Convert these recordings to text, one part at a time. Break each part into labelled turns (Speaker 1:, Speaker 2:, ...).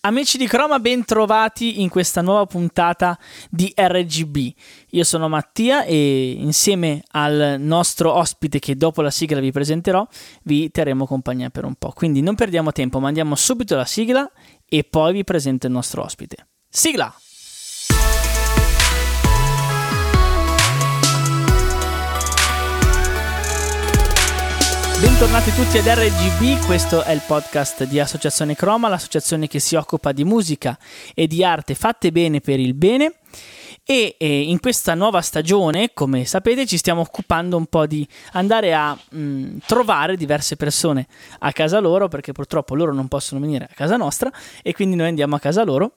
Speaker 1: Amici di Croma, ben trovati in questa nuova puntata di RGB. Io sono Mattia e insieme al nostro ospite che dopo la sigla vi presenterò, vi terremo compagnia per un po'. Quindi non perdiamo tempo, mandiamo subito la sigla e poi vi presento il nostro ospite. Sigla! Bentornati tutti ad RGB, questo è il podcast di Associazione Croma, l'associazione che si occupa di musica e di arte fatte bene per il bene. E in questa nuova stagione, come sapete, ci stiamo occupando un po' di andare a mh, trovare diverse persone a casa loro, perché purtroppo loro non possono venire a casa nostra e quindi noi andiamo a casa loro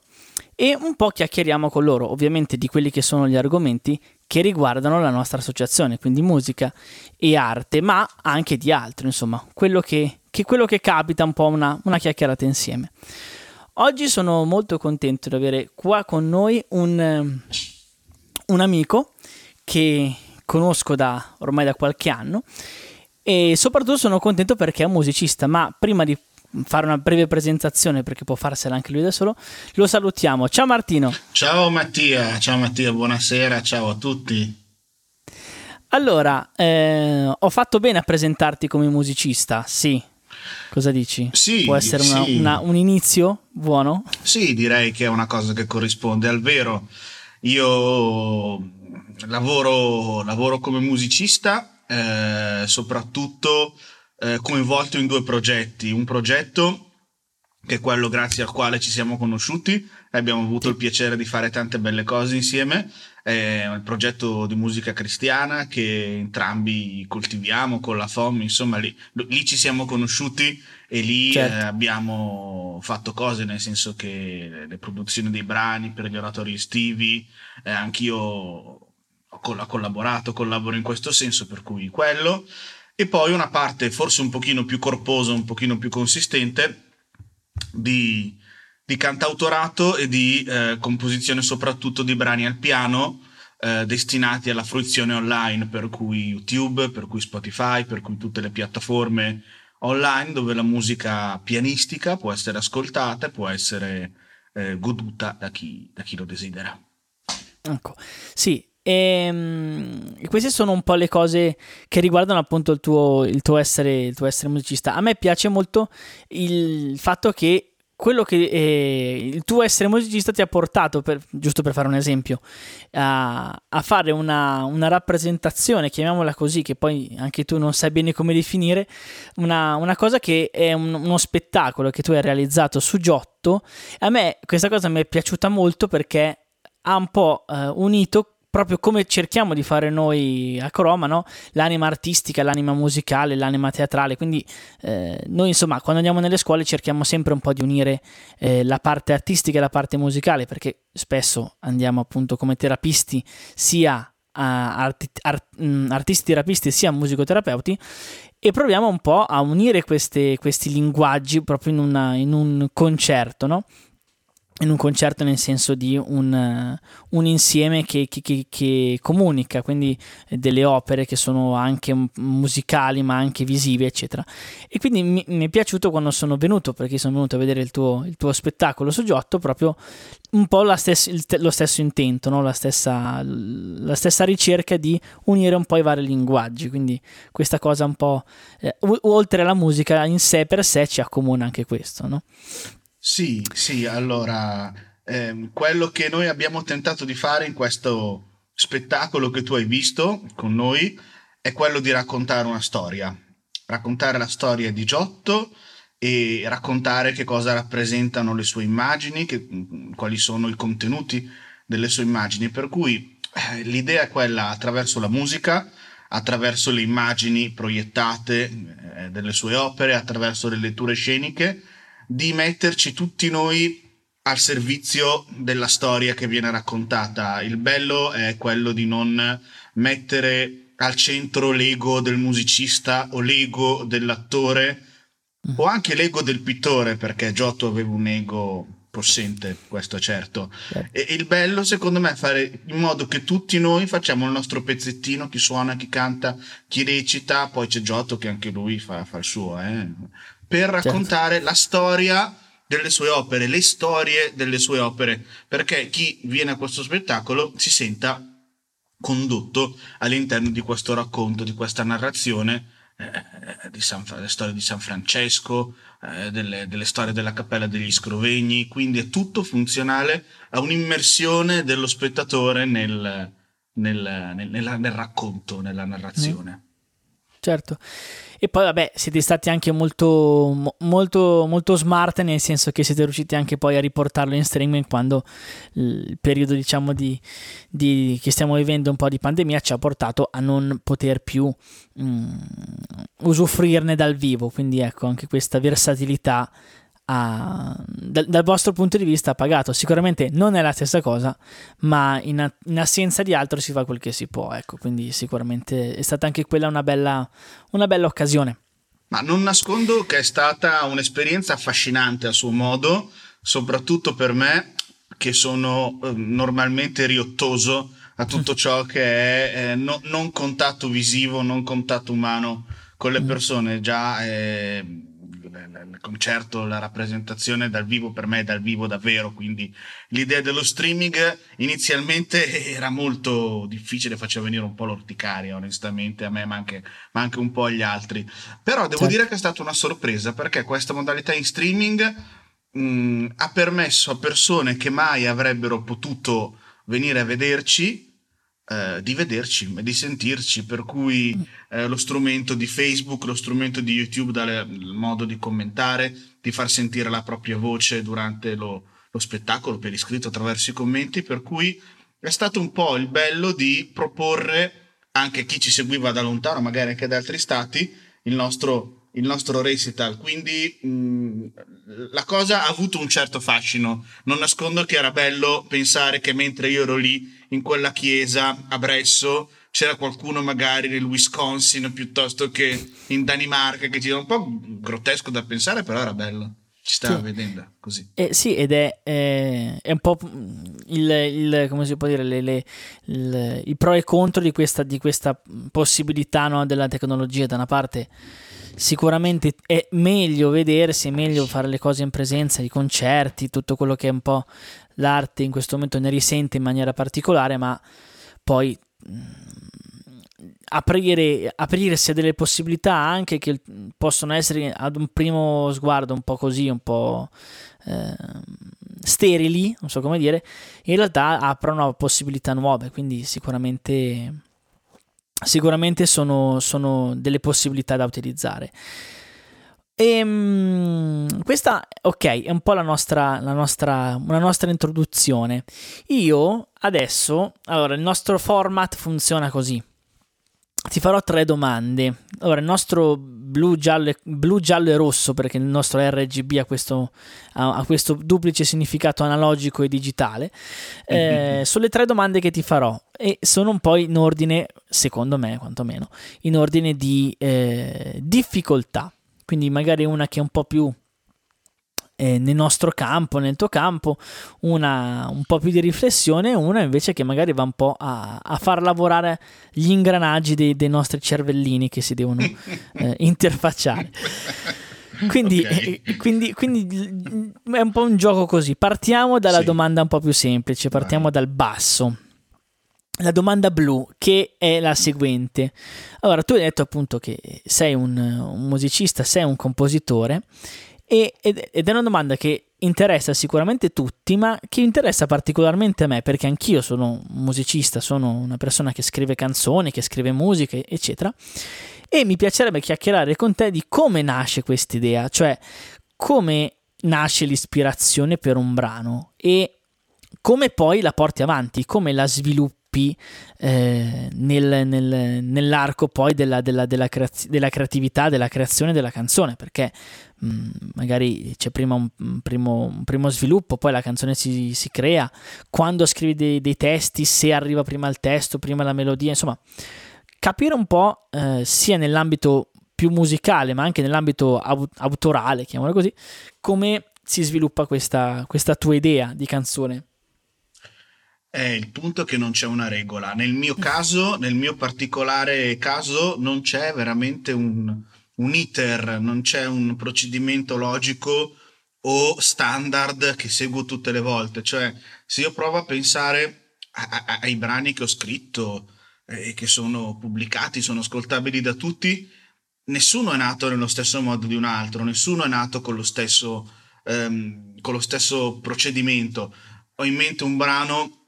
Speaker 1: e un po' chiacchieriamo con loro, ovviamente di quelli che sono gli argomenti che riguardano la nostra associazione, quindi musica e arte, ma anche di altro, insomma, quello che, che, quello che capita un po' una, una chiacchierata insieme. Oggi sono molto contento di avere qua con noi un, un amico che conosco da, ormai da qualche anno e soprattutto sono contento perché è un musicista, ma prima di fare una breve presentazione perché può farsela anche lui da solo. Lo salutiamo. Ciao Martino.
Speaker 2: Ciao Mattia, ciao Mattia, buonasera, ciao a tutti.
Speaker 1: Allora, eh, ho fatto bene a presentarti come musicista, sì. Cosa dici?
Speaker 2: Sì,
Speaker 1: Può essere una,
Speaker 2: sì.
Speaker 1: una, un inizio buono?
Speaker 2: Sì, direi che è una cosa che corrisponde al vero. Io lavoro, lavoro come musicista, eh, soprattutto eh, coinvolto in due progetti. Un progetto che è quello grazie al quale ci siamo conosciuti e abbiamo avuto il piacere di fare tante belle cose insieme. È un progetto di musica cristiana che entrambi coltiviamo con la FOM, insomma lì, lì ci siamo conosciuti e lì
Speaker 1: Certo.
Speaker 2: eh, abbiamo fatto cose, nel senso che le produzioni dei brani per gli oratori estivi, eh, anch'io ho collaborato, collaboro in questo senso, per cui quello e poi una parte forse un pochino più corposa, un pochino più consistente di, di cantautorato e di eh, composizione soprattutto di brani al piano eh, destinati alla fruizione online, per cui YouTube, per cui Spotify, per cui tutte le piattaforme online dove la musica pianistica può essere ascoltata e può essere eh, goduta da chi, da chi lo desidera.
Speaker 1: Ecco, sì. Ehm, E, queste sono un po' le cose che riguardano appunto il tuo, il tuo, essere, il tuo essere musicista. A me piace molto il fatto che quello che eh, il tuo essere musicista ti ha portato, per- giusto per fare un esempio, a, a fare una, una rappresentazione, chiamiamola così, che poi anche tu non sai bene come definire, una, una cosa che è un- uno spettacolo che tu hai realizzato su Giotto. A me questa cosa mi è piaciuta molto perché ha un po' eh, unito proprio come cerchiamo di fare noi a Croma, no? l'anima artistica, l'anima musicale, l'anima teatrale. Quindi eh, noi insomma quando andiamo nelle scuole cerchiamo sempre un po' di unire eh, la parte artistica e la parte musicale perché spesso andiamo appunto come terapisti sia arti- art- mh, artisti terapisti sia musicoterapeuti e proviamo un po' a unire queste- questi linguaggi proprio in, una- in un concerto, no? In un concerto nel senso di un, eh, un insieme che, che- che- che comunica, quindi eh, delle opere che sono anche musicali ma anche visive, eccetera. E quindi mi, mi è piaciuto quando sono venuto, perché sono venuto a vedere il tuo, il tuo spettacolo su Giotto, proprio un po' la stess- il lo stesso intento, no? la, stessa, la stessa ricerca di unire un po' i vari linguaggi, quindi questa cosa un po', eh, oltre alla musica in sé per sé ci accomuna anche questo, no?
Speaker 2: Sì, sì, allora, ehm, quello che noi abbiamo tentato di fare in questo spettacolo che tu hai visto con noi è quello di raccontare una storia, raccontare la storia di Giotto e raccontare che cosa rappresentano le sue immagini, che- quali sono i contenuti delle sue immagini. Per cui eh, l'idea è quella attraverso la musica, attraverso le immagini proiettate eh, delle sue opere, attraverso le letture sceniche, di metterci tutti noi al servizio della storia che viene raccontata. Il bello è quello di non mettere al centro l'ego del musicista o l'ego dell'attore o anche l'ego del pittore, perché Giotto aveva un ego possente, questo è certo.
Speaker 1: Certo.
Speaker 2: E e il bello, secondo me, è fare in modo che tutti noi facciamo il nostro pezzettino, chi suona, chi canta, chi recita, poi c'è Giotto che anche lui fa, fa il suo, eh, per raccontare la storia delle sue opere, le storie delle sue opere, perché chi viene a questo spettacolo si senta condotto all'interno di questo racconto, di questa narrazione eh, di San, delle storie di San Francesco, eh, delle, delle, storie della Cappella degli Scrovegni, quindi è tutto funzionale a un'immersione dello spettatore nel, nel, nel, nel racconto, nella narrazione. Mm.
Speaker 1: Certo. E poi, vabbè, siete stati anche molto, molto, molto smart, nel senso che siete riusciti anche poi a riportarlo in streaming quando il periodo, diciamo, di, di, che stiamo vivendo un po' di pandemia ci ha portato a non poter più mh, mm, usufruirne dal vivo. Quindi, ecco, anche questa versatilità ha, dal, dal, vostro punto di vista ha pagato. Sicuramente non è la stessa cosa, ma in, in, assenza di altro si fa quel che si può. Ecco, quindi sicuramente è stata anche quella una bella, una bella occasione.
Speaker 2: Ma non nascondo che è stata un'esperienza affascinante a suo modo, soprattutto per me che sono eh, normalmente riottoso a tutto ciò che è eh, no, non contatto visivo, non contatto umano con le mm. persone. Già eh, il concerto, la rappresentazione dal vivo per me è dal vivo davvero, quindi l'idea dello streaming inizialmente era molto difficile, faceva venire un po' l'orticaria onestamente a me ma anche, ma anche un po' agli altri, però devo certo. dire che è stata una sorpresa perché questa modalità in streaming mh, ha permesso a persone che mai avrebbero potuto venire a vederci eh, di vederci e di sentirci, per cui mm. eh, lo strumento di Facebook, lo strumento di YouTube dà il modo di commentare, di far sentire la propria voce durante lo, lo spettacolo per iscritto attraverso i commenti, per cui è stato un po' il bello di proporre anche a chi ci seguiva da lontano, magari anche da altri stati, il nostro il nostro recital, quindi mh, la cosa ha avuto un certo fascino. Non nascondo che era bello pensare che mentre io ero lì in quella chiesa a Bresso c'era qualcuno magari nel Wisconsin piuttosto che in Danimarca che ci era un po' grottesco da pensare, però era bello. Ci stava sì. vedendo così.
Speaker 1: Eh, sì, ed è, eh, è, un po' il, il, come si può dire, le, le, il, i pro e contro di questa, di questa possibilità no, della tecnologia. Da una parte sicuramente è meglio vedersi, è meglio fare le cose in presenza, i concerti, tutto quello che è un po' l'arte in questo momento ne risente in maniera particolare, ma poi mm, aprire, aprirsi a delle possibilità anche che possono essere ad un primo sguardo un po' così, un po' eh, sterili, non so come dire, in realtà aprono possibilità nuove, quindi sicuramente sicuramente sono, sono delle possibilità da utilizzare. E, um, questa, ok, è un po' la nostra, la nostra, una nostra introduzione. Io adesso, allora, il nostro format funziona così. Ti farò tre domande. Allora, il nostro blu, giallo, blu, giallo e rosso, perché il nostro RGB ha questo, ha questo duplice significato analogico e digitale, eh, sono le tre domande che ti farò e sono un po' in ordine, secondo me quantomeno, in ordine di eh, difficoltà. Quindi magari una che è un po' più eh, nel nostro campo, nel tuo campo, una un po' più di riflessione, una invece che magari va un po' a, a far lavorare gli ingranaggi dei, dei, nostri cervellini che si devono eh, interfacciare. Quindi, okay. eh, quindi, quindi, è un po' un gioco così. Partiamo dalla sì. domanda un po' più semplice, partiamo Vai. dal basso. La domanda blu, che è la seguente. Allora, tu hai detto appunto che sei un, un musicista, sei un compositore e, ed, è una domanda che interessa sicuramente tutti, ma che interessa particolarmente a me, perché anch'io sono un musicista, sono una persona che scrive canzoni, che scrive musiche, eccetera. E mi piacerebbe chiacchierare con te di come nasce questa idea, cioè come nasce l'ispirazione per un brano e come poi la porti avanti, come la sviluppi eh, nel, nel, nell'arco poi della, della, della, creaz- della, creatività, della creazione della canzone, perché mm, magari c'è prima un, un, primo, un, primo, sviluppo, poi la canzone si, si crea, quando scrivi dei, dei, testi, se arriva prima il testo, prima la melodia, insomma, capire un po' eh, sia nell'ambito più musicale, ma anche nell'ambito au- autorale, chiamiamolo così, come si sviluppa questa, questa tua idea di canzone.
Speaker 2: È il punto che non c'è una regola. Nel mio caso, nel mio particolare caso, non c'è veramente un, un iter, non c'è un procedimento logico o standard che seguo tutte le volte. Cioè, se io provo a pensare a, a, ai brani che ho scritto e eh, che sono pubblicati, sono ascoltabili da tutti, nessuno è nato nello stesso modo di un altro, nessuno è nato con lo stesso, ehm, con lo stesso procedimento. Ho in mente un brano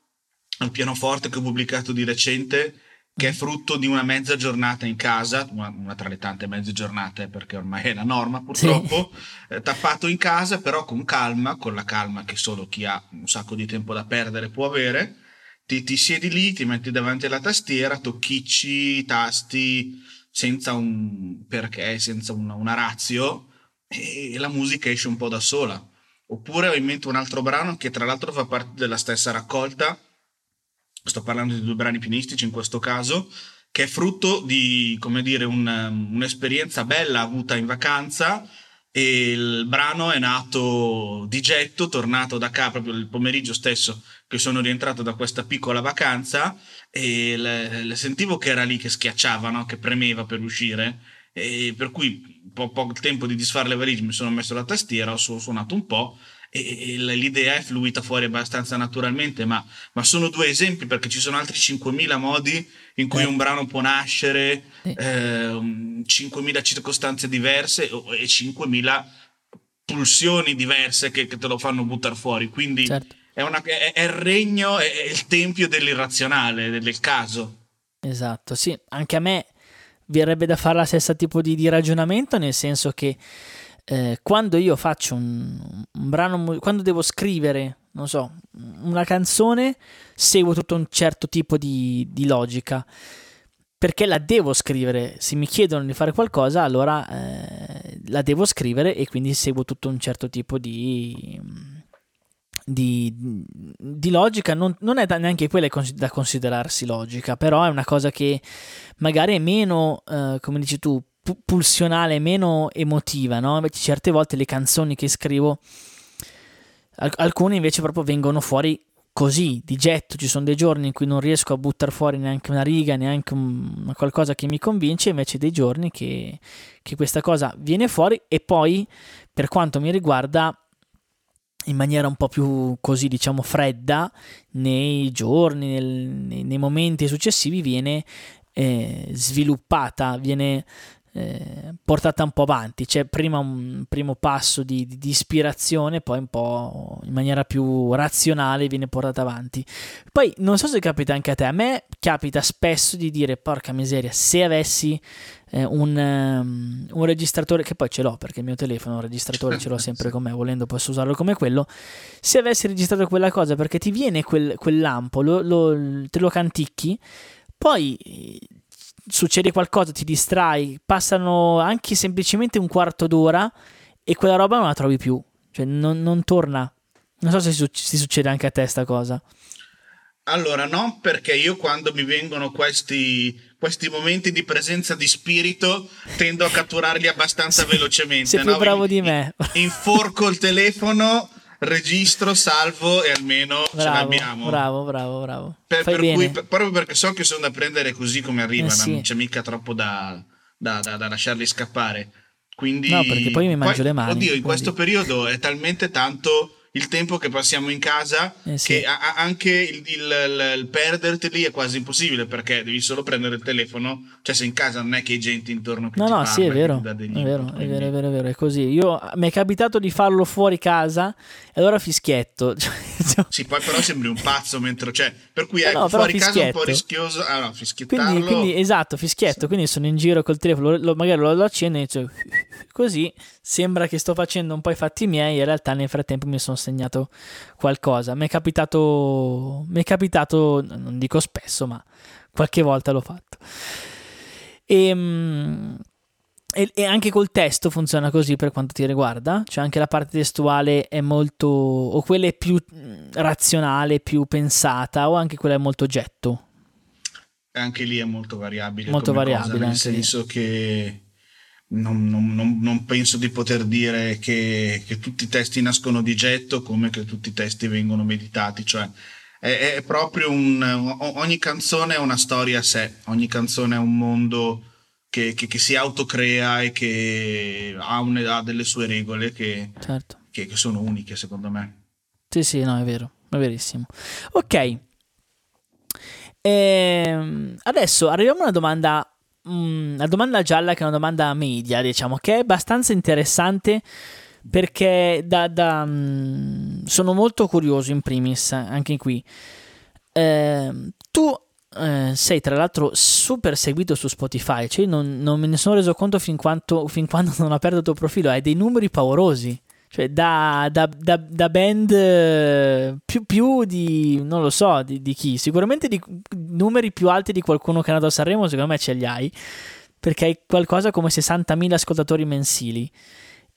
Speaker 2: al pianoforte che ho pubblicato di recente che è frutto di una mezza giornata in casa, una, una tra le tante mezze giornate perché ormai è la norma purtroppo, sì. eh, tappato in casa però con calma, con la calma che solo chi ha un sacco di tempo da perdere può avere, ti, ti siedi lì, ti metti davanti alla tastiera, tocchicci i tasti senza un perché, senza una, una razio e la musica esce un po' da sola. Oppure ho in mente un altro brano che tra l'altro fa parte della stessa raccolta sto parlando di due brani pianistici in questo caso, che è frutto di, come dire, un, un'esperienza bella avuta in vacanza e il brano è nato di getto, tornato da cá proprio il pomeriggio stesso che sono rientrato da questa piccola vacanza e le, le sentivo che era lì che schiacciava, no? che premeva per uscire e per cui po- poco tempo di disfare le valigie mi sono messo la tastiera, ho suonato un po' e, l'idea è fluita fuori abbastanza naturalmente, ma, ma, sono due esempi perché ci sono altri 5.000 modi in cui eh. un brano può nascere, eh. Eh, 5.000 circostanze diverse e 5.000 pulsioni diverse che, che, te lo fanno buttare fuori. Quindi certo. è, una, è, è, il regno, è, è il tempio dell'irrazionale, del caso.
Speaker 1: Esatto, sì, anche a me verrebbe da fare la stessa tipo di, di ragionamento, nel senso che eh, quando io faccio un, un, brano, quando devo scrivere, non so, una canzone, seguo tutto un certo tipo di, di logica. Perché la devo scrivere, se mi chiedono di fare qualcosa, allora eh, la devo scrivere e quindi seguo tutto un certo tipo di, di, di, logica non, non, è neanche quella da considerarsi logica, però è una cosa che magari è meno, eh, come dici tu, pulsionale, meno emotiva, no? Invece certe volte le canzoni che scrivo, alcune invece proprio vengono fuori così, di getto, ci sono dei giorni in cui non riesco a buttare fuori neanche una riga, neanche un, qualcosa che mi convince, invece dei giorni che, che questa cosa viene fuori e poi, per quanto mi riguarda, in maniera un po' più così diciamo fredda nei giorni, nel, nei, nei, momenti successivi viene eh, sviluppata, viene eh, portata un po' avanti. C'è prima un primo passo di, di, di, ispirazione, poi un po' in maniera più razionale viene portata avanti. Poi non so se capita anche a te, a me capita spesso di dire: Porca miseria, se avessi eh, un, um, un, registratore, che poi ce l'ho perché il mio telefono, un registratore ce l'ho sempre con me, volendo posso usarlo come quello. Se avessi registrato quella cosa perché ti viene quel, quel lampo, lo, lo, te lo canticchi. Poi succede qualcosa, ti distrai, passano anche semplicemente un quarto d'ora e quella roba non la trovi più, cioè non, non torna. Non so se si, si succede anche a te sta cosa.
Speaker 2: Allora, no, perché io quando mi vengono questi, questi momenti di presenza di spirito tendo a catturarli abbastanza velocemente.
Speaker 1: Sei più
Speaker 2: no?
Speaker 1: bravo di me.
Speaker 2: Inforco il telefono registro, salvo e almeno bravo, ce l'abbiamo.
Speaker 1: Bravo, bravo, bravo.
Speaker 2: Per, per cui, proprio perché so che sono da prendere così come arrivano, eh sì. non c'è mica troppo da, da, da, da, lasciarli scappare. Quindi,
Speaker 1: no, perché poi mi mangio
Speaker 2: poi,
Speaker 1: le mani.
Speaker 2: Oddio, in
Speaker 1: quindi...
Speaker 2: questo periodo è talmente tanto il tempo che passiamo in casa eh sì. che a- anche il, il, il, il, perderti lì è quasi impossibile perché devi solo prendere il telefono cioè se in casa non è che hai gente intorno che
Speaker 1: no
Speaker 2: ti
Speaker 1: no
Speaker 2: parla,
Speaker 1: sì è vero è vero, è vero è vero è vero è così io mi è capitato di farlo fuori casa e allora fischietto
Speaker 2: sì poi però sembri un pazzo mentre cioè per cui ecco, no, fuori casa è un po' rischioso ah no fischiettarlo
Speaker 1: quindi, quindi esatto fischietto sì. quindi sono in giro col telefono lo, magari lo, lo accendo e inizio così sembra che sto facendo un po' i fatti miei in realtà nel frattempo mi sono segnato qualcosa. Mi è capitato, mi è capitato, non dico spesso, ma qualche volta l'ho fatto. Ehm, e, e, anche col testo funziona così per quanto ti riguarda, cioè anche la parte testuale è molto, o quella è più razionale, più pensata, o anche quella è molto getto.
Speaker 2: Anche lì è molto variabile.
Speaker 1: Molto variabile.
Speaker 2: Cosa, nel senso lì. che non, non, non, penso di poter dire che, che, tutti i testi nascono di getto come che tutti i testi vengono meditati, cioè è, è, proprio un... ogni canzone è una storia a sé, ogni canzone è un mondo che, che, che si autocrea e che ha, un, ha, delle sue regole che,
Speaker 1: certo.
Speaker 2: che, che sono uniche secondo me.
Speaker 1: Sì, sì, no, è vero, è verissimo. Ok. Ehm, adesso arriviamo a una domanda, mh, una domanda gialla che è una domanda media, diciamo, che è abbastanza interessante perché da, da, mh, sono molto curioso in primis, anche qui. Eh, tu eh, sei tra l'altro super seguito su Spotify, cioè non, non me ne sono reso conto fin, quanto, fin quando non ho aperto il tuo profilo, hai dei numeri paurosi. Cioè, da, da, da, da band eh, più, più, di, non lo so, di, di, chi? Sicuramente di numeri più alti di qualcuno che è andato a Sanremo, secondo me ce li hai, perché hai qualcosa come 60.000 ascoltatori mensili.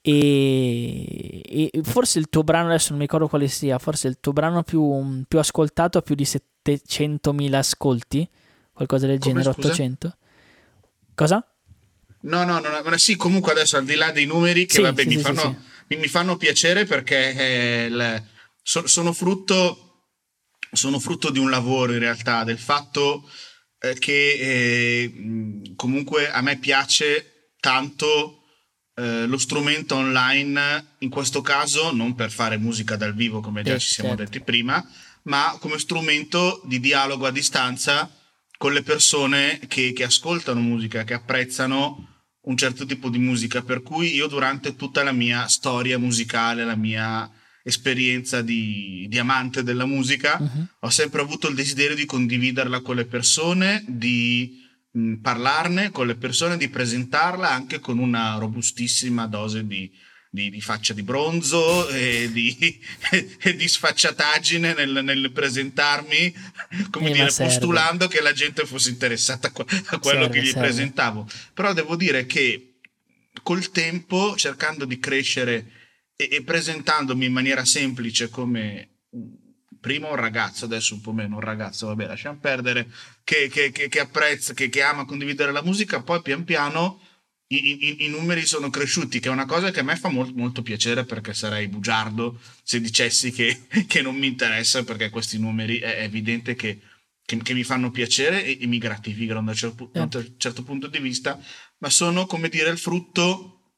Speaker 1: E, e, forse il tuo brano, adesso non mi ricordo quale sia, forse il tuo brano più, più ascoltato ha più di 700.000 ascolti, qualcosa del come, genere, scusa? 800. Cosa?
Speaker 2: No, no, no, no, sì, comunque adesso al di là dei numeri che sì, vabbè, sì, mi, sì, fanno, mi, fanno, piacere perché eh, le, so, sono, frutto, sono frutto di un lavoro in realtà, del fatto eh, che eh, comunque a me piace tanto eh, lo strumento online, in questo caso non per fare musica dal vivo come già ci siamo certo. detti prima, ma come strumento di dialogo a distanza con le persone che, che ascoltano musica, che apprezzano un certo tipo di musica, per cui io durante tutta la mia storia musicale, la mia esperienza di, di amante della musica, uh-huh. ho sempre avuto il desiderio di condividerla con le persone, di mh, parlarne con le persone, di presentarla anche con una robustissima dose di, di, di faccia di bronzo e di, e di sfacciataggine nel, nel presentarmi, come eh, dire, postulando che la gente fosse interessata a, quello serve, che gli serve. presentavo. Però devo dire che col tempo, cercando di crescere e, e presentandomi in maniera semplice come prima un ragazzo, adesso un po' meno un ragazzo, vabbè, lasciamo perdere, che, che, che, che apprezza, che, ama condividere la musica, poi pian piano i, i, i, numeri sono cresciuti, che è una cosa che a me fa molto, molto piacere perché sarei bugiardo se dicessi che, che, non mi interessa perché questi numeri è evidente che, che, che mi fanno piacere e, e mi gratificano da un certo, un certo punto di vista, ma sono come dire il frutto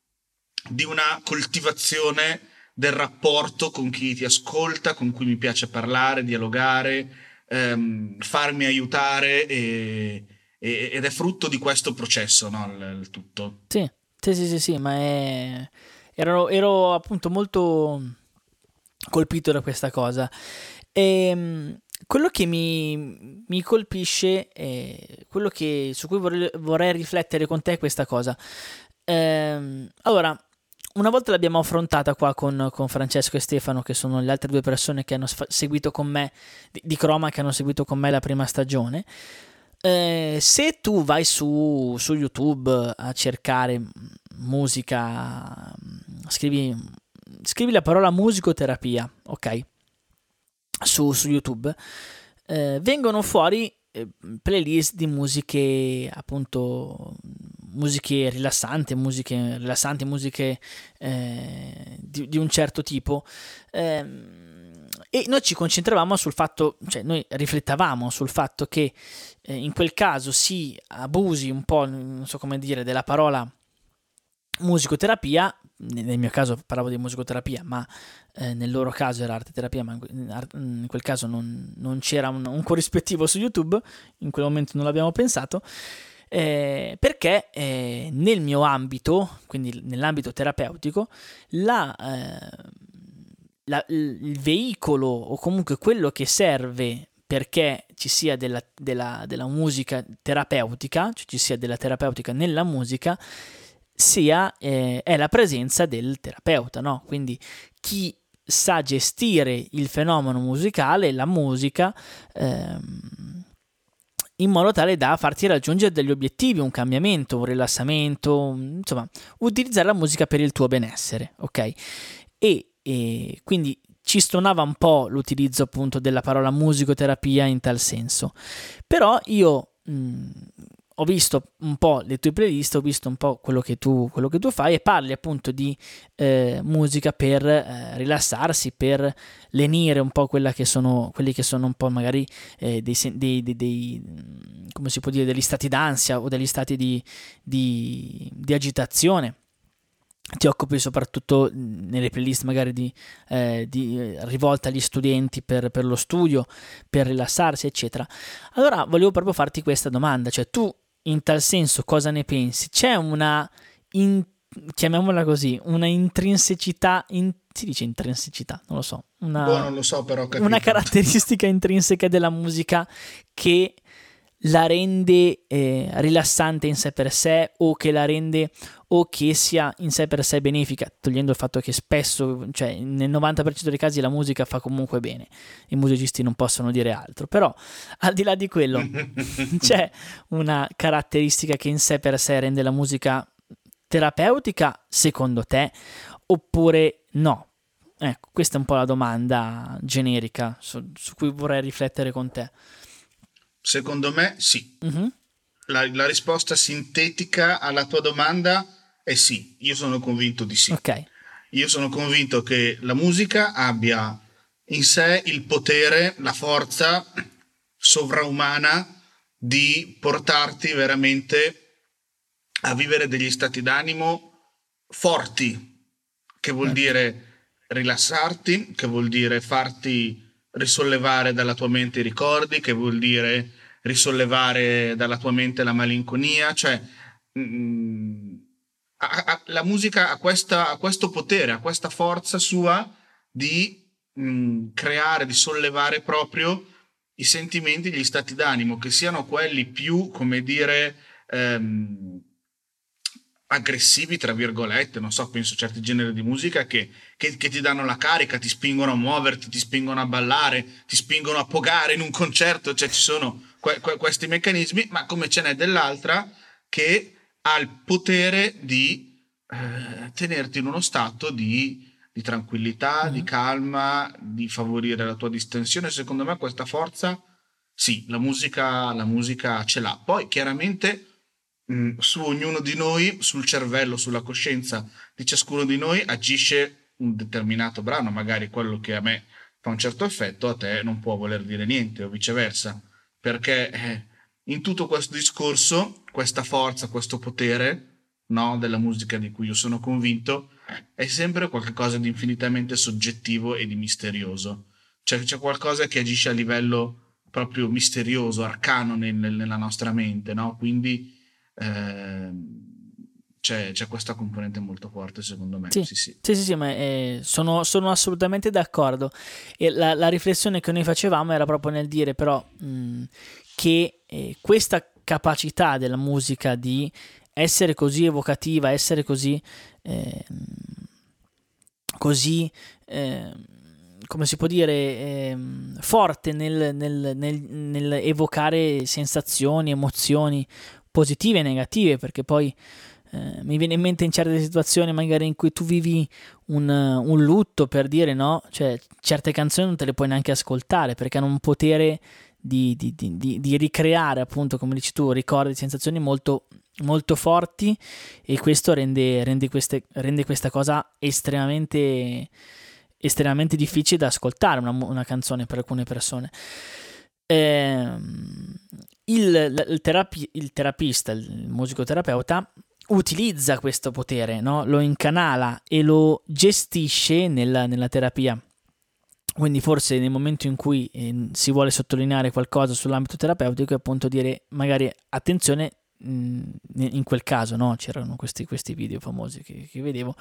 Speaker 2: di una coltivazione del rapporto con chi ti ascolta, con cui mi piace parlare, dialogare, ehm, farmi aiutare e, e, ed è frutto di questo processo, no? il, il tutto.
Speaker 1: Sì, sì, sì, sì, sì ma è... ero, ero appunto molto colpito da questa cosa. E, ehm, quello che mi, mi colpisce, quello che, su cui vorrei, vorrei, riflettere con te è questa cosa. Ehm, allora, una volta l'abbiamo affrontata qua con, con, Francesco e Stefano, che sono le altre due persone che hanno seguito con me, di, di Croma, che hanno seguito con me la prima stagione. Eh, se tu vai su, su, YouTube a cercare musica, scrivi, scrivi la parola musicoterapia, ok? Su, su YouTube, eh, vengono fuori eh, playlist di musiche appunto musiche rilassanti, musiche rilassanti, musiche eh, di, di, un certo tipo. Eh, e noi ci concentravamo sul fatto, cioè noi riflettavamo sul fatto che eh, in quel caso si abusi un po', non so come dire, della parola musicoterapia, nel mio caso parlavo di musicoterapia, ma eh, nel loro caso era arte terapia, ma in quel caso non, non c'era un, un, corrispettivo su YouTube, in quel momento non l'abbiamo pensato, eh, perché eh, nel mio ambito, quindi nell'ambito terapeutico, la, eh, la, il veicolo o comunque quello che serve perché ci sia della, della, della musica terapeutica, cioè ci sia della terapeutica nella musica, sia eh, è la presenza del terapeuta, no? Quindi chi sa gestire il fenomeno musicale, la musica, ehm, in modo tale da farti raggiungere degli obiettivi, un cambiamento, un rilassamento, insomma, utilizzare la musica per il tuo benessere, ok? E, e quindi ci stonava un po' l'utilizzo appunto della parola musicoterapia in tal senso. Però io mh, ho visto un po' le tue playlist, ho visto un po' quello che tu, quello che tu fai e parli appunto di eh, musica per eh, rilassarsi, per lenire un po' quella che sono, quelli che sono un po' magari eh, dei, dei, dei, dei, come si può dire, degli stati d'ansia o degli stati di, di, di agitazione. Ti occupi soprattutto nelle playlist magari di, eh, di eh, rivolta agli studenti per, per, lo studio, per rilassarsi, eccetera. Allora volevo proprio farti questa domanda, cioè tu in tal senso cosa ne pensi? C'è una, in, chiamiamola così, una intrinsecità, in, si dice intrinsecità, non lo so, una,
Speaker 2: boh, non lo so però,
Speaker 1: una caratteristica intrinseca della musica che la rende eh, rilassante in sé per sé o che la rende o che sia in sé per sé benefica, togliendo il fatto che spesso, cioè nel 90% dei casi la musica fa comunque bene, i musicisti non possono dire altro, però al di là di quello c'è una caratteristica che in sé per sé rende la musica terapeutica secondo te oppure no? Ecco, questa è un po' la domanda generica su, su cui vorrei riflettere con te.
Speaker 2: Secondo me sì. Uh-huh. La, la, risposta sintetica alla tua domanda è sì. Io sono convinto di sì.
Speaker 1: Ok.
Speaker 2: Io sono convinto che la musica abbia in sé il potere, la forza sovraumana di portarti veramente a vivere degli stati d'animo forti, che vuol okay. dire rilassarti, che vuol dire farti risollevare dalla tua mente i ricordi, che vuol dire risollevare dalla tua mente la malinconia, cioè mh, mm, a, a, la musica ha, questa, ha, questo potere, ha questa forza sua di mh, mm, creare, di sollevare proprio i sentimenti, gli stati d'animo, che siano quelli più, come dire, ehm, aggressivi, tra virgolette, non so, penso a certi generi di musica che, che, che, ti danno la carica, ti spingono a muoverti, ti spingono a ballare, ti spingono a pogare in un concerto, cioè ci sono que, que, questi meccanismi, ma come ce n'è dell'altra che ha il potere di eh, tenerti in uno stato di, di tranquillità, mm-hmm. di calma, di favorire la tua distensione. Secondo me questa forza, sì, la musica, la musica ce l'ha. Poi chiaramente mh, mm, su ognuno di noi, sul cervello, sulla coscienza di ciascuno di noi agisce un determinato brano, magari quello che a me fa un certo effetto, a te non può voler dire niente o viceversa perché eh, in tutto questo discorso, questa forza, questo potere no, della musica di cui io sono convinto, è sempre qualcosa di infinitamente soggettivo e di misterioso. Cioè c'è qualcosa che agisce a livello proprio misterioso, arcano nel, nella nostra mente, no? Quindi eh, c'è, c'è, questa componente molto forte secondo me.
Speaker 1: Sì, sì, sì, sì, sì, sì ma eh, sono, sono, assolutamente d'accordo. E la, la, riflessione che noi facevamo era proprio nel dire però mh, mm, che eh, questa capacità della musica di essere così evocativa, essere così... Eh, così ehm, come si può dire, eh, forte nel, nel, nel, nel, evocare sensazioni, emozioni positive e negative, perché poi eh, mi viene in mente in certe situazioni magari in cui tu vivi un, un, lutto per dire no, cioè certe canzoni non te le puoi neanche ascoltare perché hanno un potere di, di, di, di ricreare appunto come dici tu ricordi, sensazioni molto, molto forti e questo rende, rende, queste, rende questa cosa estremamente, estremamente difficile da ascoltare una, una canzone per alcune persone. Eh, il, il, terapi, il terapista, il musicoterapeuta utilizza questo potere, no? lo incanala e lo gestisce nella, nella terapia. Quindi forse nel momento in cui eh, si vuole sottolineare qualcosa sull'ambito terapeutico è appunto dire magari attenzione mh, in quel caso no? c'erano questi, questi video famosi che, che, vedevo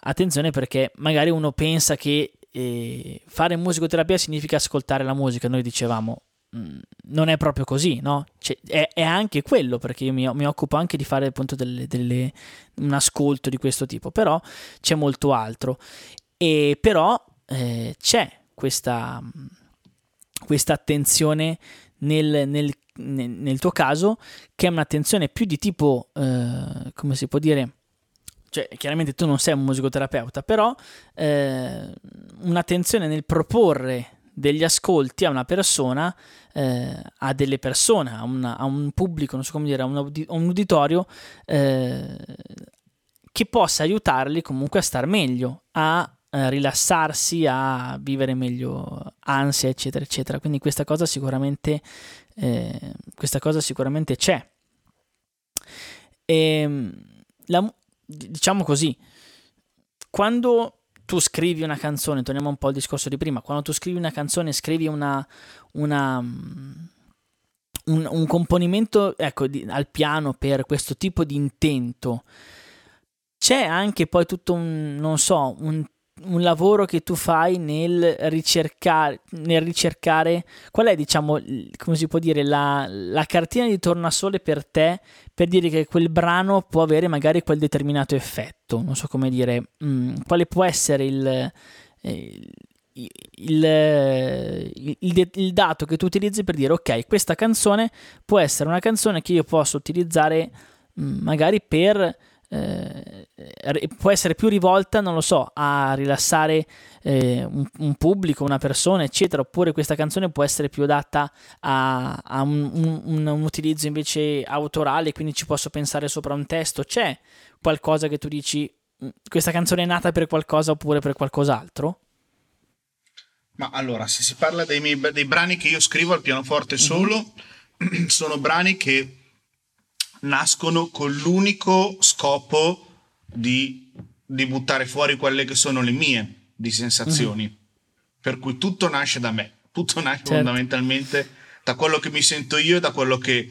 Speaker 1: attenzione perché magari uno pensa che eh, fare musicoterapia significa ascoltare la musica noi dicevamo non è proprio così, no? Cioè, è, è, anche quello, perché io mi, mi, occupo anche di fare appunto delle, delle, un ascolto di questo tipo, però c'è molto altro. E però eh, c'è questa, questa attenzione nel, nel, nel, nel, tuo caso, che è un'attenzione più di tipo, eh, come si può dire, cioè chiaramente tu non sei un musicoterapeuta, però eh, un'attenzione nel proporre degli ascolti a una persona, eh, a delle persone, a, una, a, un pubblico, non so come dire, a un, audi- un uditorio eh, che possa aiutarli comunque a star meglio, a eh, rilassarsi, a vivere meglio ansia, eccetera, eccetera. Quindi questa cosa sicuramente, eh, questa cosa sicuramente c'è. E, ehm, la, diciamo così, quando tu scrivi una canzone, torniamo un po' al discorso di prima, quando tu scrivi una canzone, scrivi una, una un, un, componimento ecco, di, al piano per questo tipo di intento, c'è anche poi tutto un, non so, un un lavoro che tu fai nel ricercare, nel ricercare qual è, diciamo, come si può dire, la, la, cartina di tornasole per te per dire che quel brano può avere magari quel determinato effetto. Non so come dire, mh, mm, quale può essere il, eh, il, il, il, il, dato che tu utilizzi per dire ok, questa canzone può essere una canzone che io posso utilizzare mh, mm, magari per eh, può essere più rivolta, non lo so, a rilassare eh, un, un, pubblico, una persona, eccetera, oppure questa canzone può essere più adatta a, a un, un, un, utilizzo invece autorale, quindi ci posso pensare sopra un testo. C'è qualcosa che tu dici, mm, questa canzone è nata per qualcosa oppure per qualcos'altro?
Speaker 2: Ma allora, se si parla dei, miei, dei brani che io scrivo al pianoforte mhm. solo, mm-hmm. sono brani che nascono con l'unico scopo di, di, buttare fuori quelle che sono le mie di sensazioni. Mm-hmm. Per cui tutto nasce da me, tutto nasce certo. fondamentalmente da quello che mi sento io e da quello che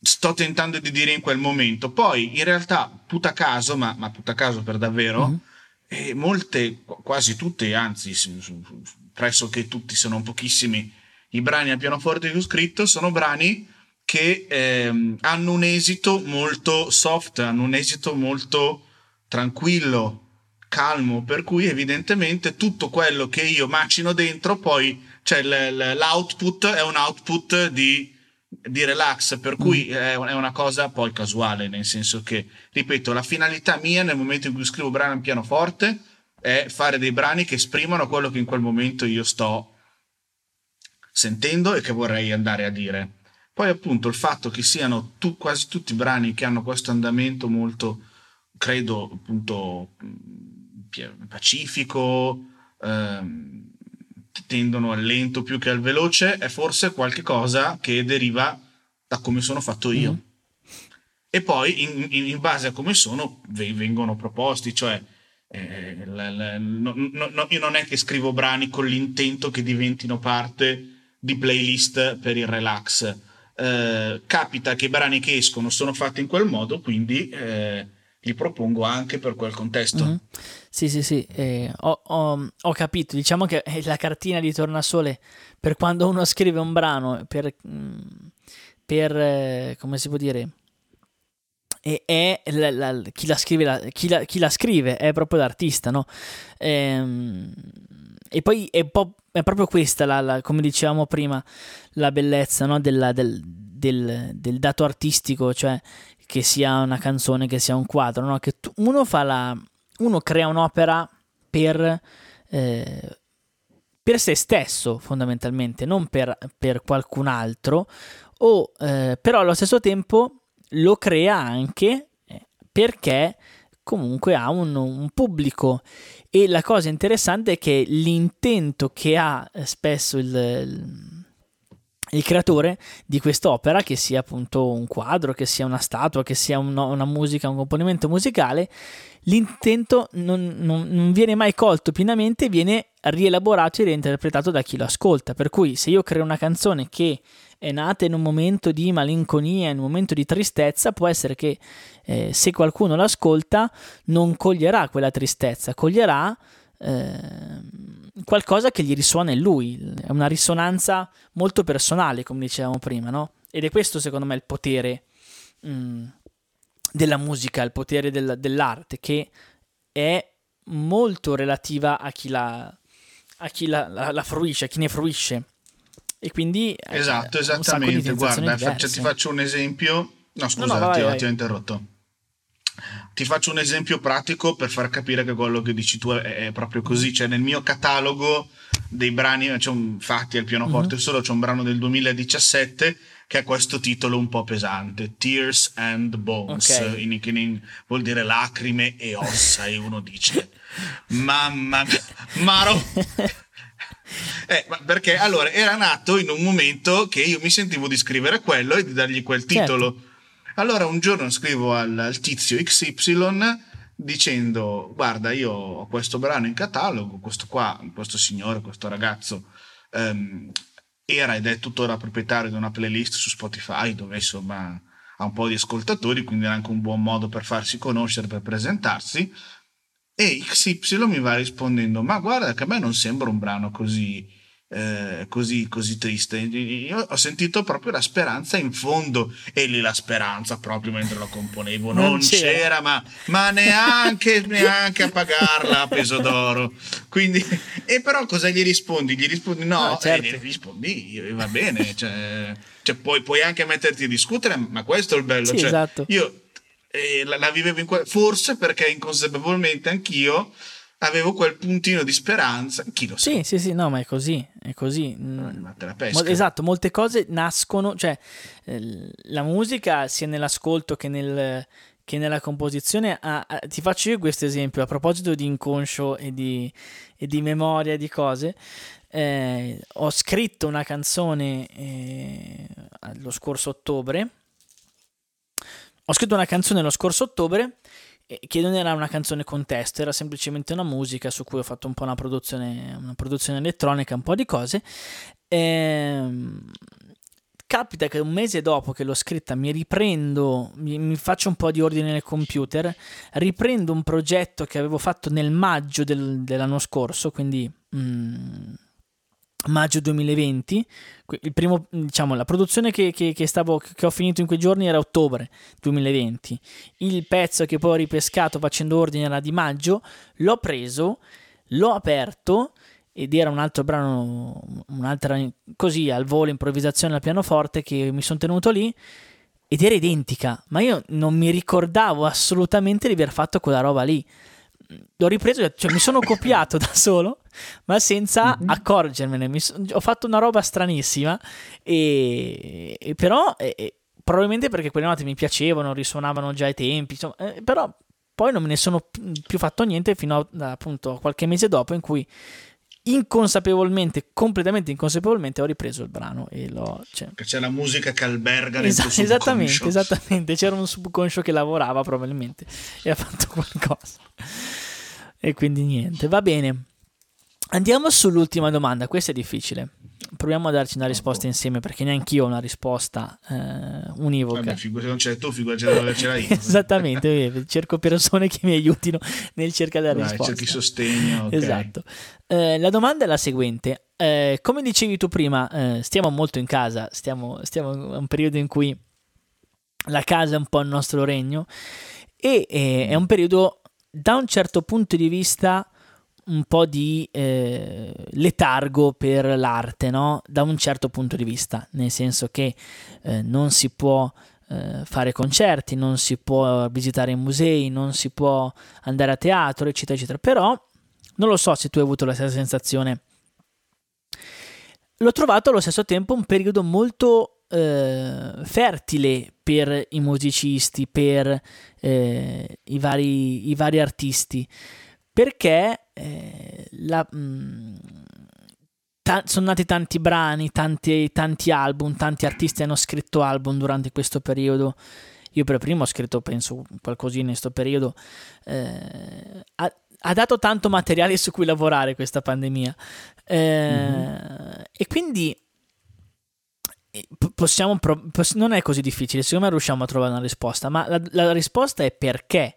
Speaker 2: sto tentando di dire in quel momento. Poi in realtà, puta caso, ma, ma puta caso per davvero, mm-hmm. eh, molte, quasi tutte, anzi pressoché tutti, se non pochissimi, i brani a pianoforte che ho scritto sono brani che ehm, hanno un esito molto soft, hanno un esito molto tranquillo, calmo, per cui evidentemente tutto quello che io macino dentro poi, cioè l'output è un output di, di relax, per cui mm. è una cosa poi casuale, nel senso che, ripeto, la finalità mia nel momento in cui scrivo brani al pianoforte è fare dei brani che esprimono quello che in quel momento io sto sentendo e che vorrei andare a dire. Poi appunto il fatto che siano tu, quasi tutti brani che hanno questo andamento molto, credo, appunto, pacifico, ehm, tendono al lento più che al veloce, è forse qualche cosa che deriva da come sono fatto io. Mm. E poi in, in, in, base a come sono vengono proposti, cioè eh, la, la, no, no, io non è che scrivo brani con l'intento che diventino parte di playlist per il relax eh, capita che i brani che escono sono fatti in quel modo, quindi eh, li propongo anche per quel contesto. Mm-hmm.
Speaker 1: Sì, sì, sì, eh, ho, ho, ho, capito. Diciamo che la cartina di tornasole per quando uno scrive un brano, per, mm, per eh, come si può dire, e è la, la, chi, la scrive, la, chi, chi, la, scrive è proprio l'artista, no? Ehm, e poi è, è proprio questa, come dicevamo prima, la bellezza no? Della, del, del, del, dato artistico, cioè che sia una canzone, che sia un quadro, no? che tu, uno, fa la, uno crea un'opera per, eh, per se stesso fondamentalmente, non per, per qualcun altro, o, eh, però allo stesso tempo lo crea anche eh, perché comunque ha un, un, pubblico e la cosa interessante è che l'intento che ha eh, spesso il, il il creatore di quest'opera, che sia appunto un quadro, che sia una statua, che sia un, una musica, un componimento musicale, l'intento non, non, non, viene mai colto pienamente, viene rielaborato e reinterpretato da chi lo ascolta. Per cui se io creo una canzone che è nata in un momento di malinconia, in un momento di tristezza, può essere che eh, se qualcuno l'ascolta non coglierà quella tristezza, coglierà eh, qualcosa che gli risuona in lui, è una risonanza molto personale, come dicevamo prima, no? Ed è questo secondo me il potere mh, mm, della musica, il potere del, dell'arte, che è molto relativa a chi la, a chi la, la, la fruisce, a chi ne fruisce. E quindi
Speaker 2: esatto, esattamente. Guarda, faccio, ti faccio un esempio. No, scusa, no, no, vai, ti, vai. ti ho interrotto. Ti faccio un esempio pratico per far capire che quello che dici tu è, è proprio così. Cioè, nel mio catalogo dei brani, c'è un, infatti al pianoforte mm-hmm. solo c'è un brano del 2017 che ha questo titolo un po' pesante, Tears and Bones, okay. in, in, vuol dire lacrime e ossa, e uno dice, mamma mia, Maro... Eh, perché allora era nato in un momento che io mi sentivo di scrivere quello e di dargli quel titolo. Certo. Allora un giorno scrivo al, al tizio XY dicendo guarda io ho questo brano in catalogo, questo qua, questo signore, questo ragazzo ehm, era ed è tuttora proprietario di una playlist su Spotify dove insomma ha un po' di ascoltatori, quindi è anche un buon modo per farsi conoscere, per presentarsi. E XY mi va rispondendo: Ma guarda, che a me non sembra un brano così eh, così, così triste. Io ho sentito proprio la speranza in fondo, e lì la speranza proprio mentre lo componevo non, non c'era. c'era, ma, ma neanche, neanche, a pagarla a peso d'oro. Quindi, e però cosa gli rispondi? Gli rispondi no, ah, certo. e gli rispondi va bene, cioè, cioè puoi, puoi, anche metterti a discutere, ma questo è il bello.
Speaker 1: Sì,
Speaker 2: cioè,
Speaker 1: esatto.
Speaker 2: Io eh, la, la, vivevo in que- forse perché inconsapevolmente anch'io avevo quel puntino di speranza. Chi lo sa?
Speaker 1: Sì, sì, sì, no, ma è così, è così. Mo- esatto, molte cose nascono, cioè eh, la musica sia nell'ascolto che, nel, che nella composizione. Ha, ti faccio io questo esempio a proposito di inconscio e di, e di memoria di cose. Eh, ho scritto una canzone eh, lo scorso ottobre. Ho scritto una canzone lo scorso ottobre che non era una canzone con testo, era semplicemente una musica su cui ho fatto un po' una produzione, una produzione elettronica, un po' di cose. Ehm, capita che un mese dopo che l'ho scritta mi riprendo, mi, mi, faccio un po' di ordine nel computer, riprendo un progetto che avevo fatto nel maggio del, dell'anno scorso, quindi... Mm, maggio 2020. Il primo, diciamo, la produzione che, che, che, stavo, che, ho finito in quei giorni era ottobre 2020. Il pezzo che poi ho ripescato facendo ordine era di maggio. L'ho preso, l'ho aperto ed era un altro brano, un'altra così al volo, improvvisazione al pianoforte che mi sono tenuto lì ed era identica, ma io non mi ricordavo assolutamente di aver fatto quella roba lì l'ho ripreso, cioè mi sono copiato da solo, ma senza mm-hmm. accorgermene. So, ho fatto una roba stranissima, e, e però e, probabilmente perché quelle note mi piacevano, risuonavano già ai tempi, insomma, eh, però poi non me ne sono più fatto niente fino a appunto qualche mese dopo in cui inconsapevolmente, completamente inconsapevolmente ho ripreso il brano e l'ho...
Speaker 2: Cioè... C'è la musica che alberga nel
Speaker 1: Esa- Esattamente, esattamente, c'era un subconscio che lavorava probabilmente e ha fatto qualcosa. E quindi niente, va bene. Andiamo sull'ultima domanda, questa è difficile. Proviamo a darci una risposta insieme perché neanche io ho una risposta eh, univoca.
Speaker 2: Vabbè, figu- se non c'è tu, dove ce l'hai io.
Speaker 1: Esattamente, cerco persone che mi aiutino nel cercare la risposta.
Speaker 2: Cerchi sostegno. Okay.
Speaker 1: Esatto. Eh, la domanda è la seguente. Eh, come dicevi tu prima, eh, stiamo molto in casa, stiamo, stiamo in un periodo in cui la casa è un po' il nostro regno e eh, è un periodo da un certo punto di vista un po' di eh, letargo per l'arte, no? Da un certo punto di vista, nel senso che eh, non si può eh, fare concerti, non si può visitare i musei, non si può andare a teatro, eccetera, eccetera. Però non lo so se tu hai avuto la stessa sensazione. L'ho trovato allo stesso tempo un periodo molto eh, fertile per i musicisti, per eh, i, vari, i, vari, artisti, perché eh, la, mh, mm, ta- sono nati tanti brani, tanti, tanti album, tanti artisti hanno scritto album durante questo periodo. Io per primo ho scritto, penso, qualcosina in questo periodo. Eh, ha, ha, dato tanto materiale su cui lavorare questa pandemia. Mm-hmm. E quindi possiamo pro- poss- non è così difficile, secondo me riusciamo a trovare una risposta, ma la, la risposta è perché.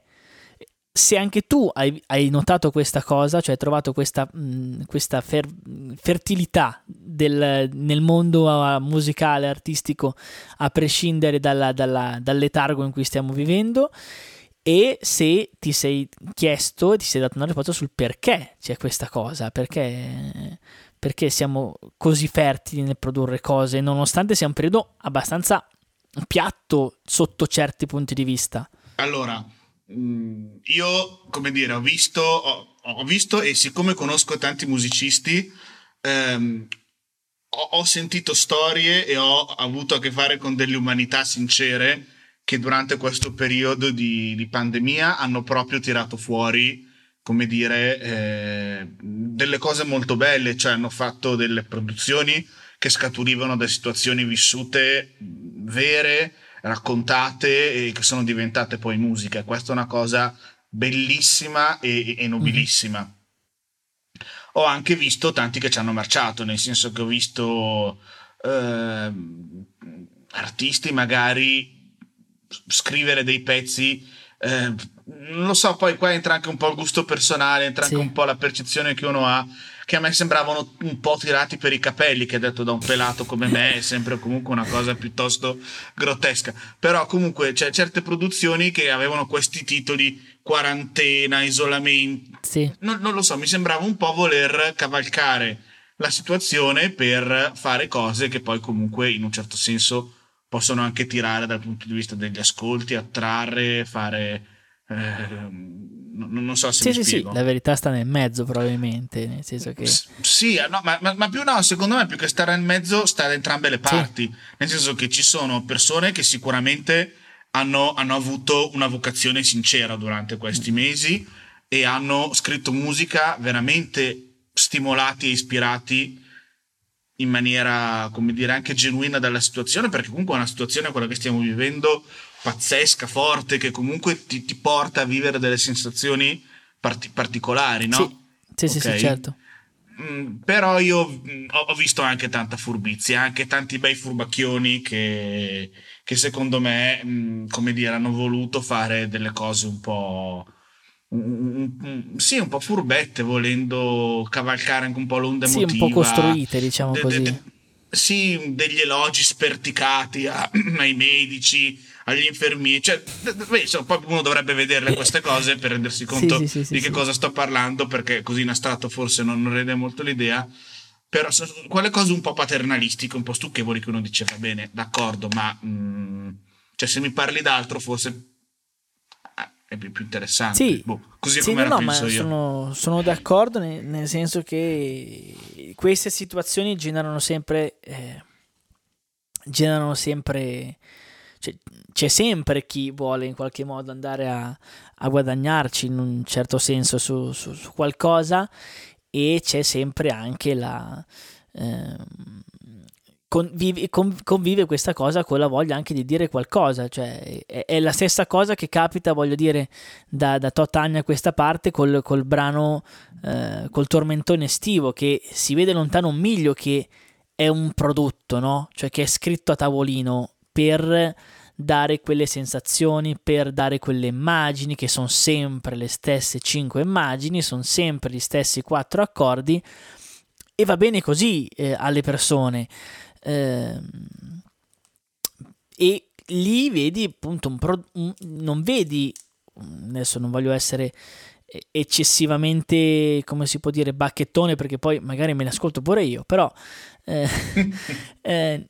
Speaker 1: Se anche tu hai, hai, notato questa cosa, cioè hai trovato questa, mh, questa fer- fertilità del, nel mondo musicale, artistico, a prescindere dalla, dalla, dal letargo in cui stiamo vivendo, e se ti sei chiesto e ti sei dato una risposta sul perché c'è questa cosa, perché perché siamo così fertili nel produrre cose, nonostante sia un periodo abbastanza piatto sotto certi punti di vista.
Speaker 2: Allora, mm, io, come dire, ho visto, ho, ho visto e siccome conosco tanti musicisti, ehm, ho, ho, sentito storie e ho avuto a che fare con delle umanità sincere che durante questo periodo di, di pandemia hanno proprio tirato fuori come dire, eh, delle cose molto belle, cioè hanno fatto delle produzioni che scaturivano da situazioni vissute vere, raccontate e che sono diventate poi musica. Questa è una cosa bellissima e, e nobilissima. Mm-hmm. Ho anche visto tanti che ci hanno marciato, nel senso che ho visto eh, artisti magari scrivere dei pezzi eh, non lo so, poi qua entra anche un po' il gusto personale, entra sì. anche un po' la percezione che uno ha, che a me sembravano un po' tirati per i capelli, che detto da un pelato come me è sempre comunque una cosa piuttosto grottesca. Però comunque c'è certe produzioni che avevano questi titoli quarantena, isolamento.
Speaker 1: Sì.
Speaker 2: Non, non lo so, mi sembrava un po' voler cavalcare la situazione per fare cose che poi comunque in un certo senso possono anche tirare dal punto di vista degli ascolti, attrarre, fare eh, non, so se
Speaker 1: sì,
Speaker 2: mi
Speaker 1: sì,
Speaker 2: spiego.
Speaker 1: Sì, la verità sta nel mezzo probabilmente, nel senso che... S-
Speaker 2: sì, no, ma, ma, ma, più no, secondo me più che stare nel mezzo sta da entrambe le parti, sì. nel senso che ci sono persone che sicuramente hanno, hanno avuto una vocazione sincera durante questi mm. mesi e hanno scritto musica veramente stimolati e ispirati in maniera, come dire, anche genuina dalla situazione, perché comunque è una situazione, quella che stiamo vivendo, pazzesca, forte, che comunque ti, ti porta a vivere delle sensazioni parti- particolari, no?
Speaker 1: Sì, sì, okay? sì, certo.
Speaker 2: Mm, però io mm, ho, visto anche tanta furbizia, anche tanti bei furbacchioni che, che secondo me, mm, come dire, hanno voluto fare delle cose un po'... sì, un po' furbette, volendo cavalcare anche un po' l'onda emotiva.
Speaker 1: Sì, un po' costruite, diciamo de, così. De, de,
Speaker 2: sì, degli elogi sperticati a, ai medici, agli infermieri. Cioè, insomma, poi uno dovrebbe vederle queste cose per rendersi conto sì, sì, sì, di che cosa sto parlando, perché così in astratto forse non, rende molto l'idea. Però quelle cose un po' paternalistiche, un po' stucchevoli che uno dice va bene, d'accordo, ma mh, mm, cioè, se mi parli d'altro forse è più, interessante.
Speaker 1: Sì,
Speaker 2: boh, così sì, come no, no.
Speaker 1: Sono, sono d'accordo nel, nel, senso che queste situazioni generano sempre... Eh, generano sempre cioè, c'è sempre chi vuole in qualche modo andare a, a guadagnarci in un certo senso su, su, su qualcosa e c'è sempre anche la... Eh, convive, convive, questa cosa con la voglia anche di dire qualcosa, cioè è, è la stessa cosa che capita, voglio dire, da, da anni a questa parte col, col brano, eh, col tormentone estivo, che si vede lontano un miglio che è un prodotto, no? Cioè che è scritto a tavolino per dare quelle sensazioni, per dare quelle immagini che sono sempre le stesse cinque immagini, sono sempre gli stessi quattro accordi e va bene così eh, alle persone. Eh, e lì vedi appunto un, pro- un non vedi adesso non voglio essere eccessivamente, come si può dire, bacchettone, perché poi magari me ne ascolto pure io, però eh, eh,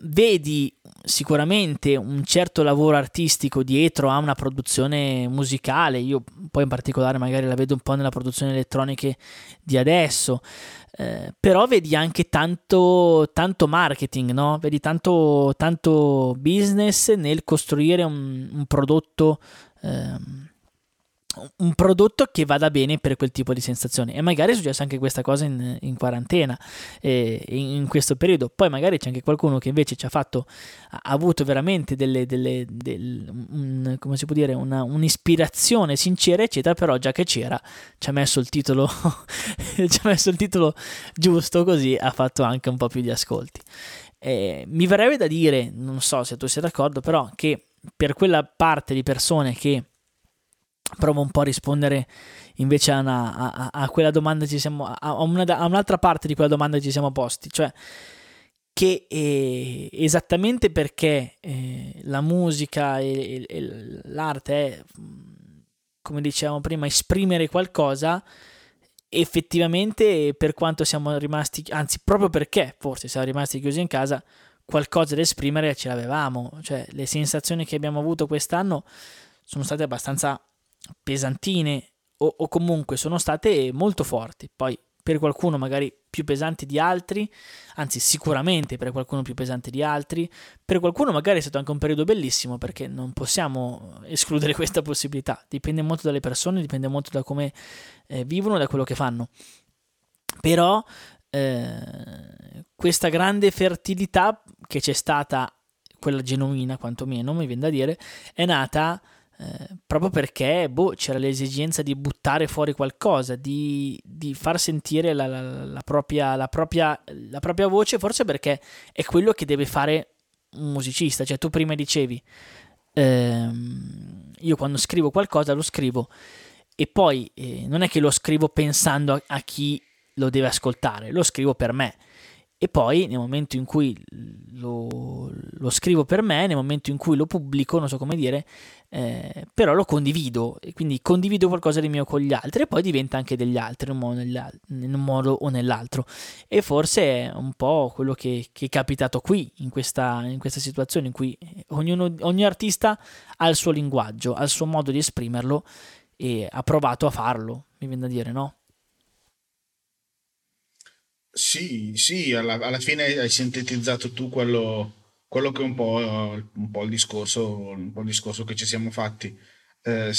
Speaker 1: vedi sicuramente un certo lavoro artistico dietro a una produzione musicale, io poi in particolare magari la vedo un po' nella produzione elettronica di adesso, eh, però vedi anche tanto, tanto marketing, no? vedi tanto, tanto business nel costruire un, un prodotto. Ehm, un prodotto che vada bene per quel tipo di sensazioni e magari è successa anche questa cosa in, in quarantena eh, in, in, questo periodo. Poi magari c'è anche qualcuno che invece ci ha fatto ha avuto veramente delle, delle del, un, come si può dire una, un'ispirazione sincera eccetera però già che c'era ci ha messo il titolo ci ha messo il titolo giusto così ha fatto anche un po' più di ascolti. Eh, mi verrebbe da dire non so se tu sei d'accordo però che per quella parte di persone che provo un po' a rispondere invece a, una, a, a quella domanda ci siamo a, una, a, un'altra parte di quella domanda ci siamo posti cioè che eh, esattamente perché eh, la musica e, e, l'arte è come dicevamo prima esprimere qualcosa effettivamente per quanto siamo rimasti anzi proprio perché forse siamo rimasti chiusi in casa qualcosa da esprimere ce l'avevamo. Cioè le sensazioni che abbiamo avuto quest'anno sono state abbastanza pesantine o, o comunque sono state molto forti. Poi per qualcuno magari più pesanti di altri, anzi sicuramente per qualcuno più pesante di altri, per qualcuno magari è stato anche un periodo bellissimo perché non possiamo escludere questa possibilità, dipende molto dalle persone, dipende molto da come eh, vivono, da quello che fanno. Però eh, questa grande fertilità che c'è stata, quella genuina quantomeno, mi viene da dire, è nata eh, proprio perché boh, c'era l'esigenza di buttare fuori qualcosa, di, di far sentire la, la, la, propria, propria, la propria voce, forse perché è quello che deve fare un musicista. Cioè, tu prima dicevi, ehm, io quando scrivo qualcosa lo scrivo e poi eh, non è che lo scrivo pensando a, a chi lo deve ascoltare, lo scrivo per me e poi nel momento in cui lo, lo, scrivo per me, nel momento in cui lo pubblico, non so come dire, eh, però lo condivido e quindi condivido qualcosa di mio con gli altri e poi diventa anche degli altri in un modo, in un modo o nell'altro. E forse è un po' quello che, che è capitato qui, in questa, in questa, situazione in cui ognuno, ogni artista ha il suo linguaggio, ha il suo modo di esprimerlo e ha provato a farlo, mi viene da dire, no?
Speaker 2: Sì, sì, alla, alla fine hai sintetizzato tu quello, quello che è un po', un po', il discorso, un po' il discorso che ci siamo fatti. Eh,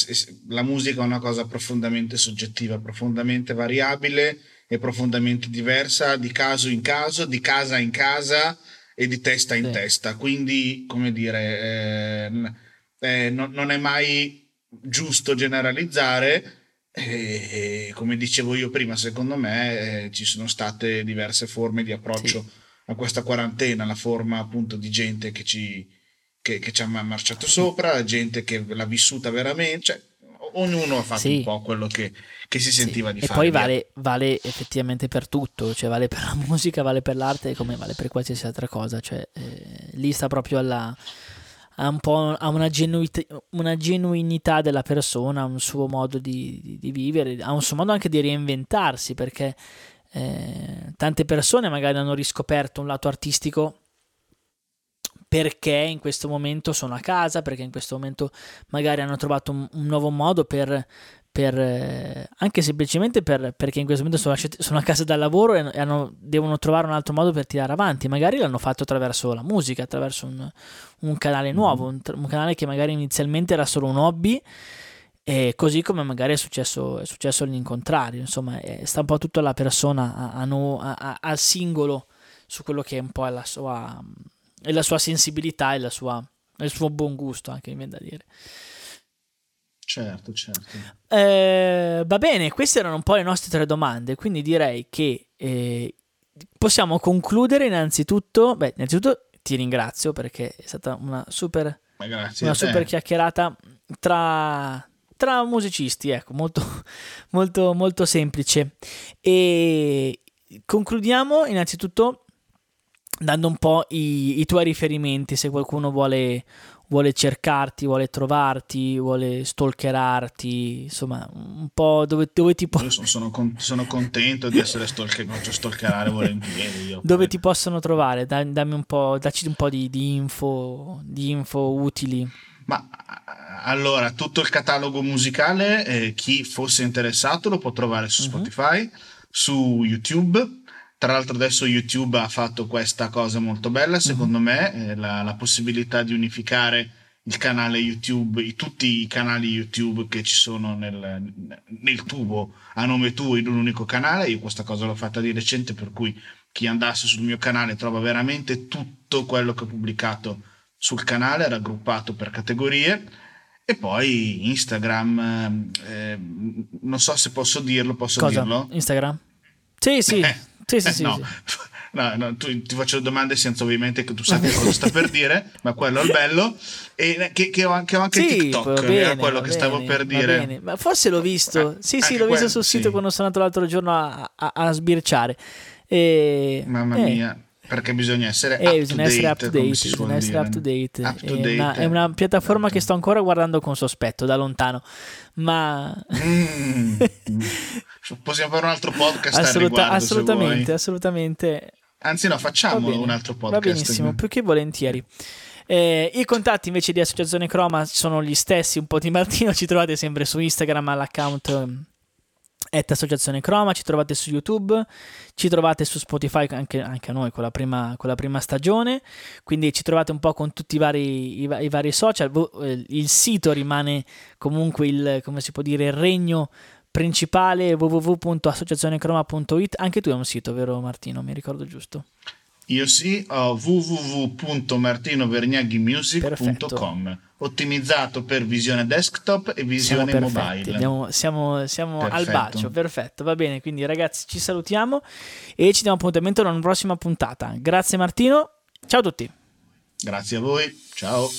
Speaker 2: la musica è una cosa profondamente soggettiva, profondamente variabile e profondamente diversa di caso in caso, di casa in casa e di testa in sì. testa. Quindi, come dire, eh, eh, non, non è mai giusto generalizzare e, come dicevo io prima, secondo me eh, ci sono state diverse forme di approccio sì. a questa quarantena, la forma appunto di gente che ci, che, che ci ha marciato sopra, gente che l'ha vissuta veramente, cioè, ognuno ha fatto sì. un po' quello che, che si sentiva sì. di
Speaker 1: e
Speaker 2: fare.
Speaker 1: E poi vale, vale, effettivamente per tutto, cioè vale per la musica, vale per l'arte come vale per qualsiasi altra cosa, cioè eh, lì sta proprio alla ha un po' ha una, genuit- una, genuinità della persona, un suo modo di, di, di, vivere, ha un suo modo anche di reinventarsi perché eh, tante persone magari hanno riscoperto un lato artistico perché in questo momento sono a casa, perché in questo momento magari hanno trovato un, un nuovo modo per, per, eh, anche semplicemente per, perché in questo momento sono, sono, a casa dal lavoro e, hanno, devono trovare un altro modo per tirare avanti. Magari l'hanno fatto attraverso la musica, attraverso un, un canale nuovo, un, un, canale che magari inizialmente era solo un hobby. Così come magari è successo, è successo all'incontrario, insomma, è, sta un po' tutto alla persona, a, a, a, al singolo, su quello che è un po' la sua, la sua sensibilità e il suo buon gusto, anche mi viene da dire.
Speaker 2: Certo, certo.
Speaker 1: Eh, va bene, queste erano un po' le nostre tre domande, quindi direi che eh, possiamo concludere innanzitutto, beh, innanzitutto ti ringrazio perché è stata una super, una super chiacchierata tra, tra musicisti, ecco, molto, molto, molto semplice. E concludiamo innanzitutto dando un po' i, i tuoi riferimenti, se qualcuno vuole vuole cercarti, vuole trovarti, vuole stalkerarti, insomma, un po' dove, dove ti
Speaker 2: può... Io sono, sono, con, sono, contento di essere stalker, stalkerare volentieri. Io,
Speaker 1: dove ti possono trovare? dammi un po', dacci un po' di, di, info, di info utili.
Speaker 2: Ma allora, tutto il catalogo musicale, eh, chi fosse interessato lo può trovare su mhm. Spotify, uh-huh. su YouTube tra l'altro adesso YouTube ha fatto questa cosa molto bella, secondo mm-hmm. me, eh, la, la, possibilità di unificare il canale YouTube, i, tutti i canali YouTube che ci sono nel, nel, tubo a nome tuo in un unico canale. Io questa cosa l'ho fatta di recente, per cui chi andasse sul mio canale trova veramente tutto quello che ho pubblicato sul canale, raggruppato per categorie. E poi Instagram, eh, non so se posso dirlo, posso
Speaker 1: Cosa?
Speaker 2: dirlo?
Speaker 1: Instagram? Sì, sì. Sì, sì, sì,
Speaker 2: no.
Speaker 1: sì.
Speaker 2: No, no, tu, ti faccio domande senza ovviamente che tu sappia cosa sta per dire, ma quello è il bello. E che, che ho anche, ho anche sì, TikTok, bene, era quello che bene, stavo per dire.
Speaker 1: Ma forse l'ho visto. Eh, sì, sì, l'ho visto sul sito quando sono andato l'altro giorno a, a, a sbirciare. E,
Speaker 2: Mamma eh. mia. Perché bisogna essere eh, up bisogna to essere date, up to date, bisogna essere
Speaker 1: up to date. Up to è, Una, è, una, piattaforma che sto ancora guardando con sospetto da lontano, ma mm.
Speaker 2: possiamo fare un altro podcast
Speaker 1: Assoluta,
Speaker 2: riguardo,
Speaker 1: assolutamente, assolutamente.
Speaker 2: Anzi, no, facciamo un altro podcast.
Speaker 1: Va benissimo, più che volentieri. Eh, I contatti invece di Associazione Croma sono gli stessi, un po' di Martino, ci trovate sempre su Instagram all'account at Associazione Croma, ci trovate su YouTube, ci trovate su Spotify anche, anche a noi con la, prima, con la, prima, stagione, quindi ci trovate un po' con tutti i vari, i, i vari social, eh, il sito rimane comunque il, come si può dire, il regno principale www.associazionecroma.it, anche tu hai un sito, vero Martino? Mi ricordo giusto?
Speaker 2: Io sì, ho www.martinovergnaghimusic.com ottimizzato per visione desktop e visione
Speaker 1: siamo
Speaker 2: mobile.
Speaker 1: Abbiamo, siamo, siamo al bacio, perfetto, va bene. Quindi ragazzi ci salutiamo e ci diamo appuntamento alla prossima puntata. Grazie Martino, ciao a tutti.
Speaker 2: Grazie a voi, ciao.